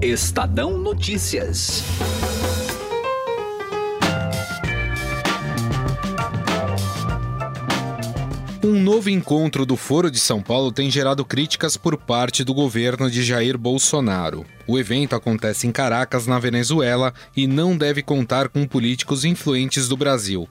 Estadão Notícias. Um novo encontro do Foro de São Paulo tem gerado críticas por parte do governo de Jair Bolsonaro. O evento acontece em Caracas, na Venezuela, e não deve contar com políticos influentes do Brasil.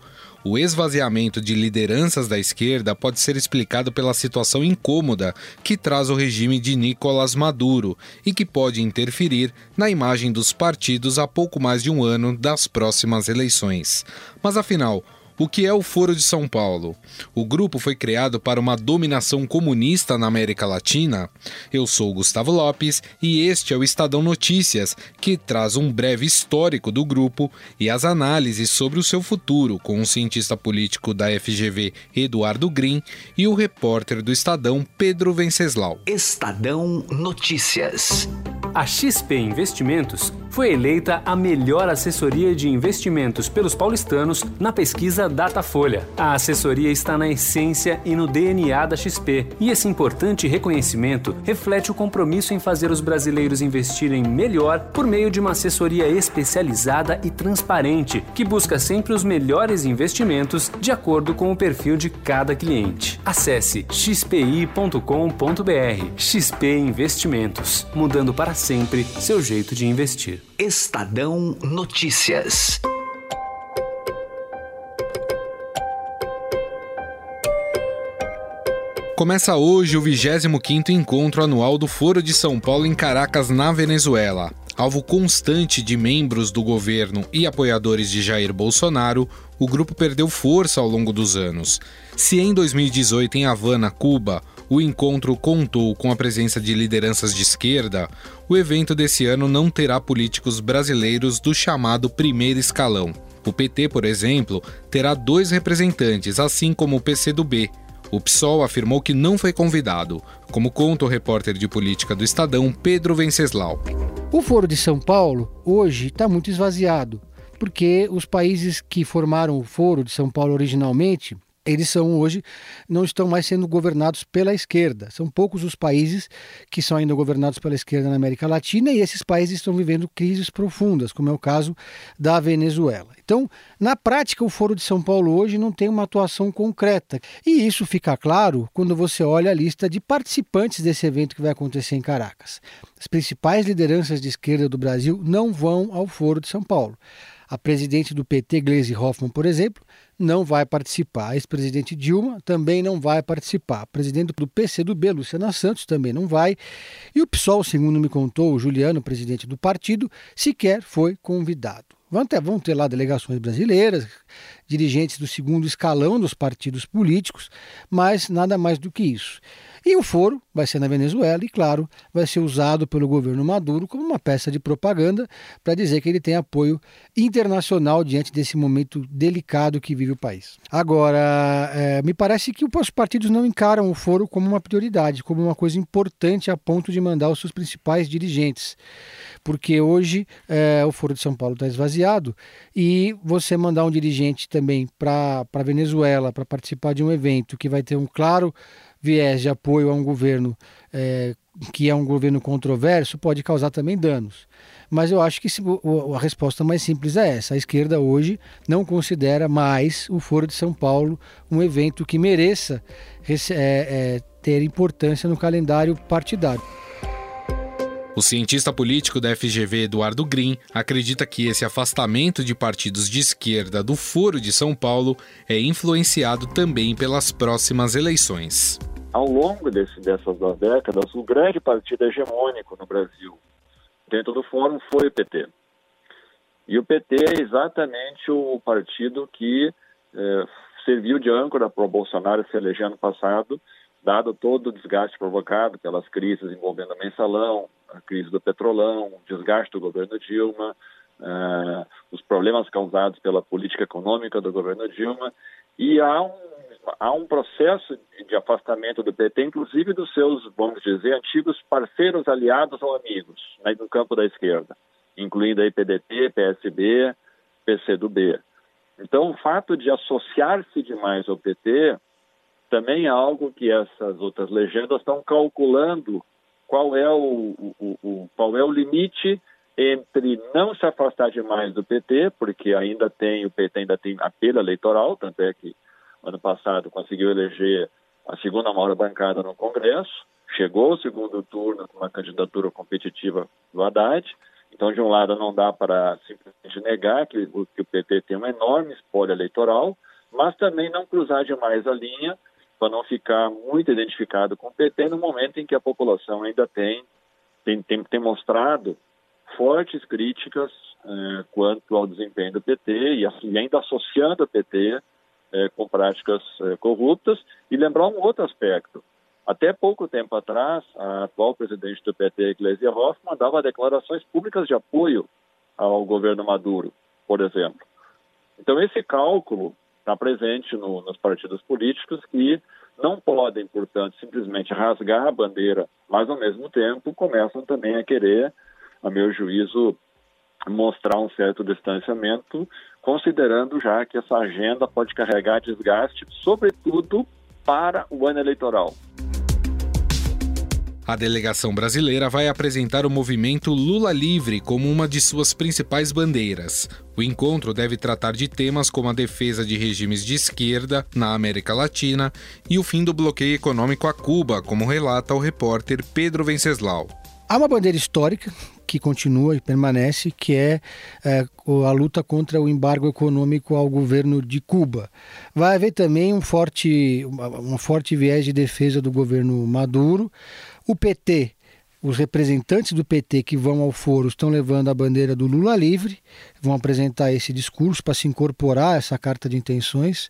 O esvaziamento de lideranças da esquerda pode ser explicado pela situação incômoda que traz o regime de Nicolás Maduro e que pode interferir na imagem dos partidos há pouco mais de um ano das próximas eleições. Mas afinal, o que é o Foro de São Paulo? O grupo foi criado para uma dominação comunista na América Latina? Eu sou Gustavo Lopes e este é o Estadão Notícias, que traz um breve histórico do grupo e as análises sobre o seu futuro com o cientista político da FGV Eduardo Green e o repórter do Estadão Pedro Venceslau. Estadão Notícias. A XP Investimentos foi eleita a melhor assessoria de investimentos pelos paulistanos na pesquisa Datafolha. A assessoria está na essência e no DNA da XP, e esse importante reconhecimento reflete o compromisso em fazer os brasileiros investirem melhor por meio de uma assessoria especializada e transparente, que busca sempre os melhores investimentos de acordo com o perfil de cada cliente. Acesse xpi.com.br. XP Investimentos, mudando para sempre seu jeito de investir. Estadão Notícias. Começa hoje o 25º encontro anual do Foro de São Paulo em Caracas, na Venezuela. Alvo constante de membros do governo e apoiadores de Jair Bolsonaro, o grupo perdeu força ao longo dos anos. Se em 2018 em Havana, Cuba, o encontro contou com a presença de lideranças de esquerda, o evento desse ano não terá políticos brasileiros do chamado primeiro escalão. O PT, por exemplo, terá dois representantes, assim como o PCdoB. O PSOL afirmou que não foi convidado, como conta o repórter de política do Estadão, Pedro Venceslau. O Foro de São Paulo hoje está muito esvaziado, porque os países que formaram o Foro de São Paulo originalmente eles são hoje não estão mais sendo governados pela esquerda. São poucos os países que são ainda governados pela esquerda na América Latina e esses países estão vivendo crises profundas, como é o caso da Venezuela. Então, na prática, o Foro de São Paulo hoje não tem uma atuação concreta. E isso fica claro quando você olha a lista de participantes desse evento que vai acontecer em Caracas. As principais lideranças de esquerda do Brasil não vão ao Foro de São Paulo. A presidente do PT, Gleisi Hoffmann, por exemplo, não vai participar. A ex-presidente Dilma também não vai participar. A presidente do PCdoB, Luciana Santos, também não vai. E o PSOL, segundo me contou o Juliano, presidente do partido, sequer foi convidado. Vão ter, vão ter lá delegações brasileiras, dirigentes do segundo escalão dos partidos políticos, mas nada mais do que isso. E o foro vai ser na Venezuela e, claro, vai ser usado pelo governo Maduro como uma peça de propaganda para dizer que ele tem apoio internacional diante desse momento delicado que vive o país. Agora, é, me parece que os partidos não encaram o foro como uma prioridade, como uma coisa importante a ponto de mandar os seus principais dirigentes. Porque hoje é, o Foro de São Paulo está esvaziado e você mandar um dirigente também para Venezuela para participar de um evento que vai ter um claro viés de apoio a um governo é, que é um governo controverso pode causar também danos. Mas eu acho que a resposta mais simples é essa. A esquerda hoje não considera mais o Foro de São Paulo um evento que mereça é, é, ter importância no calendário partidário. O cientista político da FGV, Eduardo Green, acredita que esse afastamento de partidos de esquerda do Foro de São Paulo é influenciado também pelas próximas eleições. Ao longo desse, dessas duas décadas, o grande partido hegemônico no Brasil dentro do Fórum foi o PT. E o PT é exatamente o partido que eh, serviu de âncora para o Bolsonaro se eleger ano passado, dado todo o desgaste provocado pelas crises envolvendo o mensalão, a crise do petrolão, o desgaste do governo Dilma, uh, os problemas causados pela política econômica do governo Dilma, e há um, há um processo de afastamento do PT, inclusive dos seus, vamos dizer, antigos parceiros, aliados ou amigos, né, no campo da esquerda, incluindo aí PDT, PSB, PCdoB. Então, o fato de associar-se demais ao PT também é algo que essas outras legendas estão calculando qual é o, o, o, qual é o limite entre não se afastar demais do PT, porque ainda tem o PT ainda tem apelo eleitoral, tanto é que ano passado conseguiu eleger a segunda maior bancada no Congresso, chegou ao segundo turno com uma candidatura competitiva do Haddad. Então, de um lado, não dá para simplesmente negar que, que o PT tem uma enorme espólio eleitoral, mas também não cruzar demais a linha para não ficar muito identificado com o PT no momento em que a população ainda tem, tem, tem, tem mostrado fortes críticas eh, quanto ao desempenho do PT e, assim, ainda associando o PT eh, com práticas eh, corruptas. E lembrar um outro aspecto. Até pouco tempo atrás, a atual presidente do PT, Gleisi Hoffmann, dava declarações públicas de apoio ao governo Maduro, por exemplo. Então, esse cálculo está presente no, nos partidos políticos que não podem, portanto, simplesmente rasgar a bandeira, mas ao mesmo tempo começam também a querer, a meu juízo, mostrar um certo distanciamento, considerando já que essa agenda pode carregar desgaste, sobretudo para o ano eleitoral. A delegação brasileira vai apresentar o movimento Lula Livre como uma de suas principais bandeiras. O encontro deve tratar de temas como a defesa de regimes de esquerda na América Latina e o fim do bloqueio econômico a Cuba, como relata o repórter Pedro Venceslau. Há uma bandeira histórica que continua e permanece, que é, é, a luta contra o embargo econômico ao governo de Cuba. Vai haver também um forte, um forte viés de defesa do governo Maduro. O PT os representantes do PT que vão ao foro estão levando a bandeira do Lula livre, vão apresentar esse discurso para se incorporar a essa carta de intenções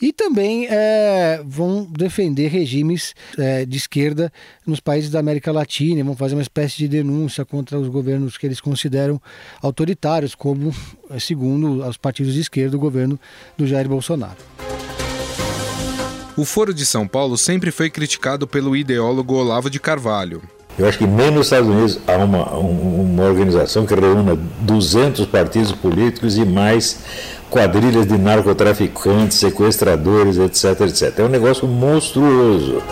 e também é, vão defender regimes é, de esquerda nos países da América Latina, vão fazer uma espécie de denúncia contra os governos que eles consideram autoritários, como, segundo os partidos de esquerda, o governo do Jair Bolsonaro. O Foro de São Paulo sempre foi criticado pelo ideólogo Olavo de Carvalho. Eu acho que nem nos Estados Unidos há uma, uma organização que reúna 200 partidos políticos e mais quadrilhas de narcotraficantes, sequestradores, etc, etc. É um negócio monstruoso.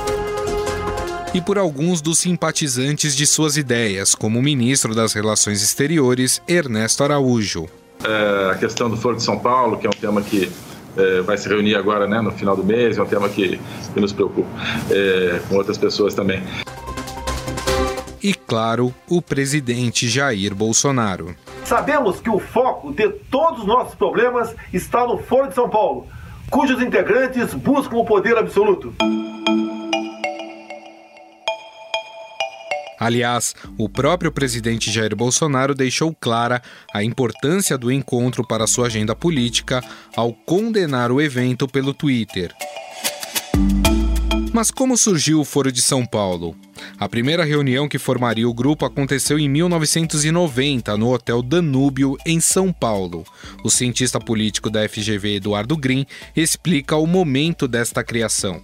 E por alguns dos simpatizantes de suas ideias, como o ministro das Relações Exteriores, Ernesto Araújo. É, a questão do Foro de São Paulo, que é um tema que é, vai se reunir agora né, no final do mês, é um tema que, que nos preocupa, é, com outras pessoas também e, claro, o presidente Jair Bolsonaro. Sabemos que o foco de todos os nossos problemas está no Foro de São Paulo, cujos integrantes buscam o poder absoluto. Aliás, o próprio presidente Jair Bolsonaro deixou clara a importância do encontro para sua agenda política ao condenar o evento pelo Twitter. Mas como surgiu o Foro de São Paulo? A primeira reunião que formaria o grupo aconteceu em 1990, no Hotel Danúbio, em São Paulo. O cientista político da FGV, Eduardo Green, explica o momento desta criação.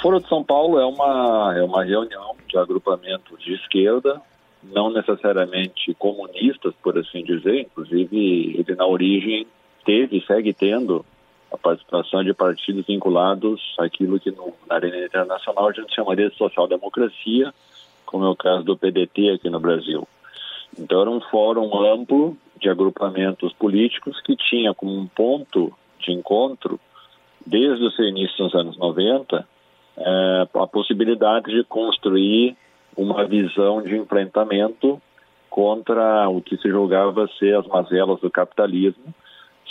Foro de São Paulo é uma, é uma reunião de agrupamento de esquerda, não necessariamente comunistas, por assim dizer, inclusive ele na origem teve e segue tendo a participação de partidos vinculados àquilo que no, na arena internacional a gente chamaria de social-democracia, como é o caso do PDT aqui no Brasil. Então era um fórum amplo de agrupamentos políticos que tinha como um ponto de encontro, desde o seu início nos anos 90, é, a possibilidade de construir uma visão de enfrentamento contra o que se julgava ser as mazelas do capitalismo,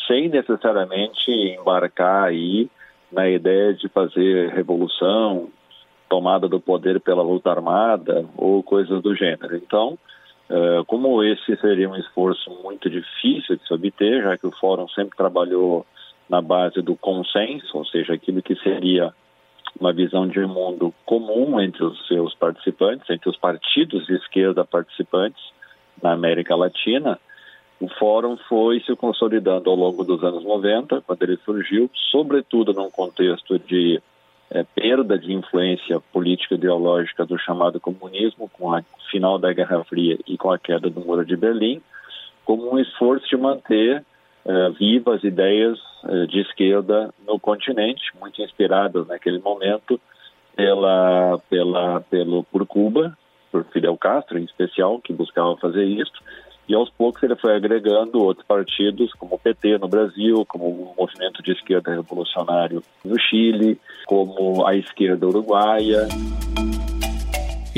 sem necessariamente embarcar aí na ideia de fazer revolução, tomada do poder pela luta armada ou coisas do gênero. Então, eh, como esse seria um esforço muito difícil de se obter, já que o Fórum sempre trabalhou na base do consenso, ou seja, aquilo que seria uma visão de mundo comum entre os seus participantes, entre os partidos de esquerda participantes na América Latina, o fórum foi se consolidando ao longo dos anos 90, quando ele surgiu, sobretudo num contexto de é, perda de influência política ideológica do chamado comunismo, com o final da Guerra Fria e com a queda do Muro de Berlim, como um esforço de manter é, vivas ideias é, de esquerda no continente, muito inspiradas naquele momento pela, pela, pelo, por Cuba, por Fidel Castro, em especial, que buscava fazer isso. E aos poucos ele foi agregando outros partidos, como o PT no Brasil, como o Movimento de Esquerda Revolucionário no Chile, como a esquerda uruguaia.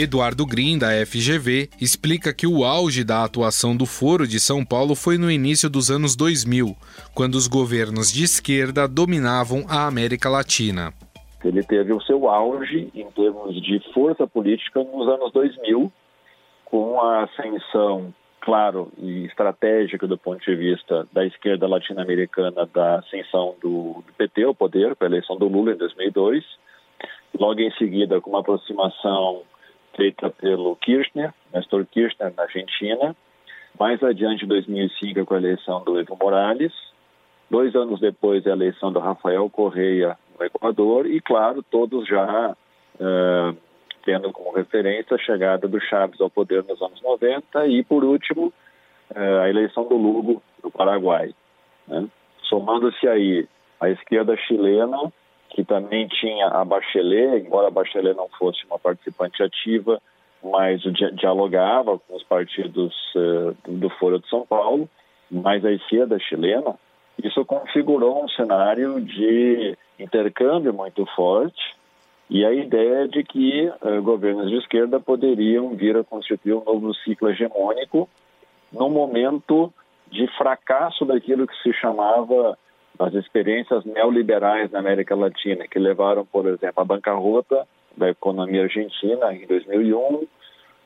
Eduardo Green, da FGV, explica que o auge da atuação do Foro de São Paulo foi no início dos anos 2000, quando os governos de esquerda dominavam a América Latina. Ele teve o seu auge em termos de força política nos anos 2000, com a ascensão, claro, e estratégica do ponto de vista da esquerda latino-americana da ascensão do, PT ao poder, com a eleição do Lula em 2002. Logo em seguida, com uma aproximação feita pelo Kirchner, Nestor Kirchner, na Argentina. Mais adiante, em 2005, com a eleição do Evo Morales. Dois anos depois, a eleição do Rafael Correia no Equador. E, claro, todos já uh, tendo como referência a chegada do Chaves ao poder nos anos 90. E, por último, uh, a eleição do Lugo, no Paraguai. Né? Somando-se aí a esquerda chilena, que também tinha a Bachelet, embora a Bachelet não fosse uma participante ativa, mas dialogava com os partidos uh, do Foro de São Paulo, mas a esquerda chilena, isso configurou um cenário de intercâmbio muito forte e a ideia de que uh, governos de esquerda poderiam vir a constituir um novo ciclo hegemônico no momento de fracasso daquilo que se chamava as experiências neoliberais na América Latina, que levaram, por exemplo, à bancarrota da economia argentina em 2001,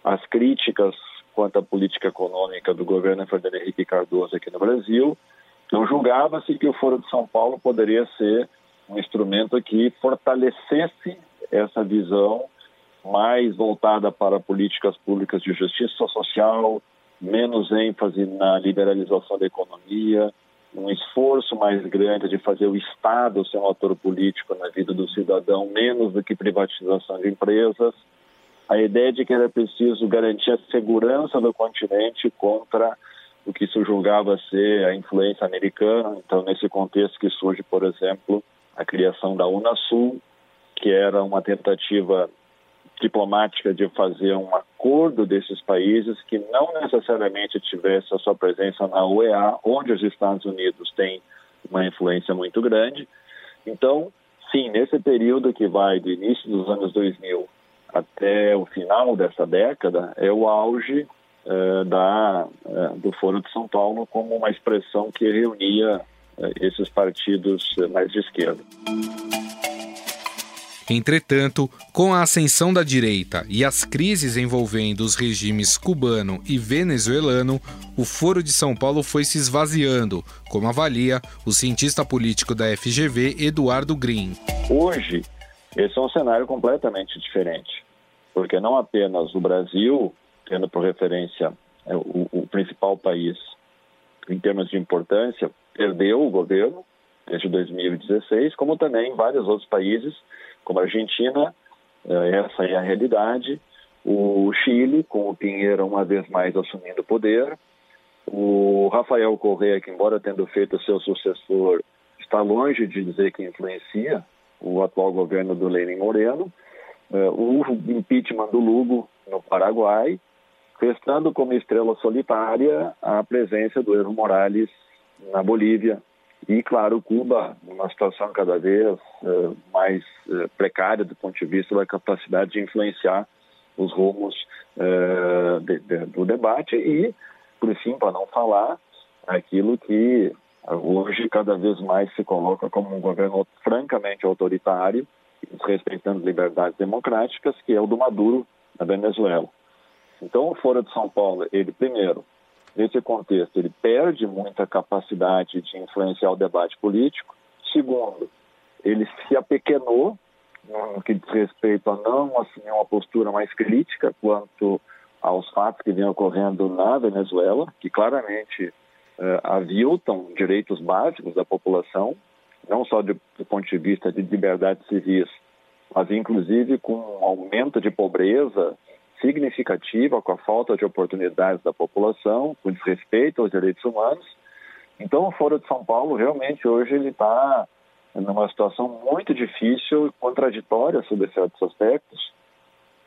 as críticas quanto à política econômica do governo Fernando Henrique Cardoso aqui no Brasil. Então, julgava-se que o Foro de São Paulo poderia ser um instrumento que fortalecesse essa visão mais voltada para políticas públicas de justiça social, menos ênfase na liberalização da economia, um esforço mais grande de fazer o Estado ser um ator político na vida do cidadão, menos do que privatização de empresas. A ideia de que era preciso garantir a segurança do continente contra o que se julgava ser a influência americana. Então, nesse contexto que surge, por exemplo, a criação da Unasul, que era uma tentativa diplomática de fazer um acordo desses países que não necessariamente tivesse a sua presença na UEA, onde os Estados Unidos têm uma influência muito grande. Então, sim, nesse período que vai do início dos anos 2000 até o final dessa década, é o auge eh, da, eh, do Foro de São Paulo como uma expressão que reunia eh, esses partidos mais de esquerda. Entretanto, com a ascensão da direita e as crises envolvendo os regimes cubano e venezuelano, o Foro de São Paulo foi se esvaziando, como avalia o cientista político da FGV, Eduardo Green. Hoje, esse é um cenário completamente diferente, porque não apenas o Brasil, tendo por referência é, o, o principal país em termos de importância, perdeu o governo desde 2016, como também vários outros países como a Argentina, eh, essa é a realidade. O Chile, com o Pinheiro uma vez mais assumindo o poder. O Rafael Correa, que embora tendo feito seu sucessor, está longe de dizer que influencia o atual governo do Lenin Moreno. Eh, o impeachment do Lugo no Paraguai, restando como estrela solitária a presença do Evo Morales na Bolívia, e, claro, Cuba, numa situação cada vez uh, mais uh, precária do ponto de vista da capacidade de influenciar os rumos uh, de, de, do debate e, por fim, para não falar, aquilo que hoje cada vez mais se coloca como um governo francamente autoritário, desrespeitando liberdades democráticas, que é o do Maduro na Venezuela. Então, o Foro de São Paulo, ele, primeiro, nesse contexto, ele perde muita capacidade de influenciar o debate político. Segundo, ele se apequenou no que diz respeito a não assumir uma postura mais crítica quanto aos fatos que vêm ocorrendo na Venezuela, que claramente eh, aviltam direitos básicos da população, não só de, do ponto de vista de liberdades civis, mas inclusive com um aumento de pobreza significativa com a falta de oportunidades da população, com desrespeito aos direitos humanos. Então, o Foro de São Paulo realmente hoje ele está numa situação muito difícil e contraditória sobre certos aspectos,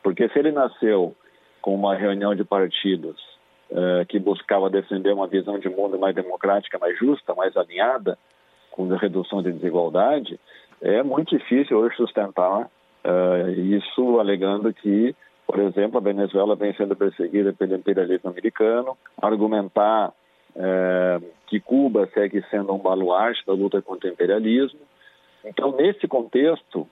porque se ele nasceu com uma reunião de partidos uh, que buscava defender uma visão de mundo mais democrática, mais justa, mais alinhada com a redução de desigualdade, é muito difícil hoje sustentar uh, isso, alegando que, por exemplo, a Venezuela vem sendo perseguida pelo imperialismo americano, argumentar uh, que Cuba segue sendo um baluarte da luta contra o imperialismo. Então, nesse contexto,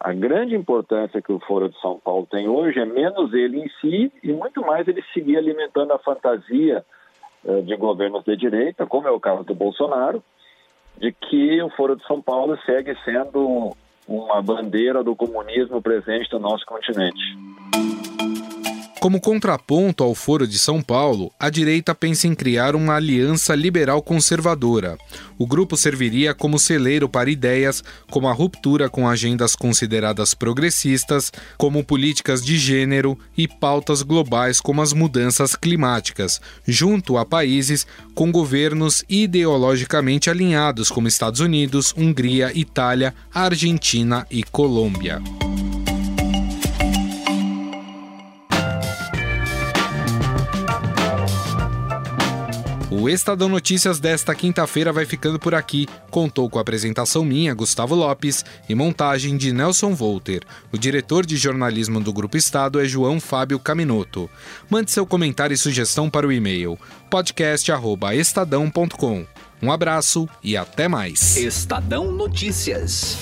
a grande importância que o Foro de São Paulo tem hoje é menos ele em si e muito mais ele seguir alimentando a fantasia uh, de governos de direita, como é o caso do Bolsonaro, de que o Foro de São Paulo segue sendo uma bandeira do comunismo presente no nosso continente. Como contraponto ao Foro de São Paulo, a direita pensa em criar uma aliança liberal conservadora. O grupo serviria como celeiro para ideias como a ruptura com agendas consideradas progressistas, como políticas de gênero e pautas globais como as mudanças climáticas, junto a países com governos ideologicamente alinhados como Estados Unidos, Hungria, Itália, Argentina e Colômbia. O Estadão Notícias desta quinta-feira vai ficando por aqui. Contou com a apresentação minha, Gustavo Lopes, e montagem de Nelson Volter. O diretor de jornalismo do Grupo Estado é João Fábio Caminoto. Mande seu comentário e sugestão para o e-mail podcast@estadão.com. Um abraço e até mais. Estadão Notícias.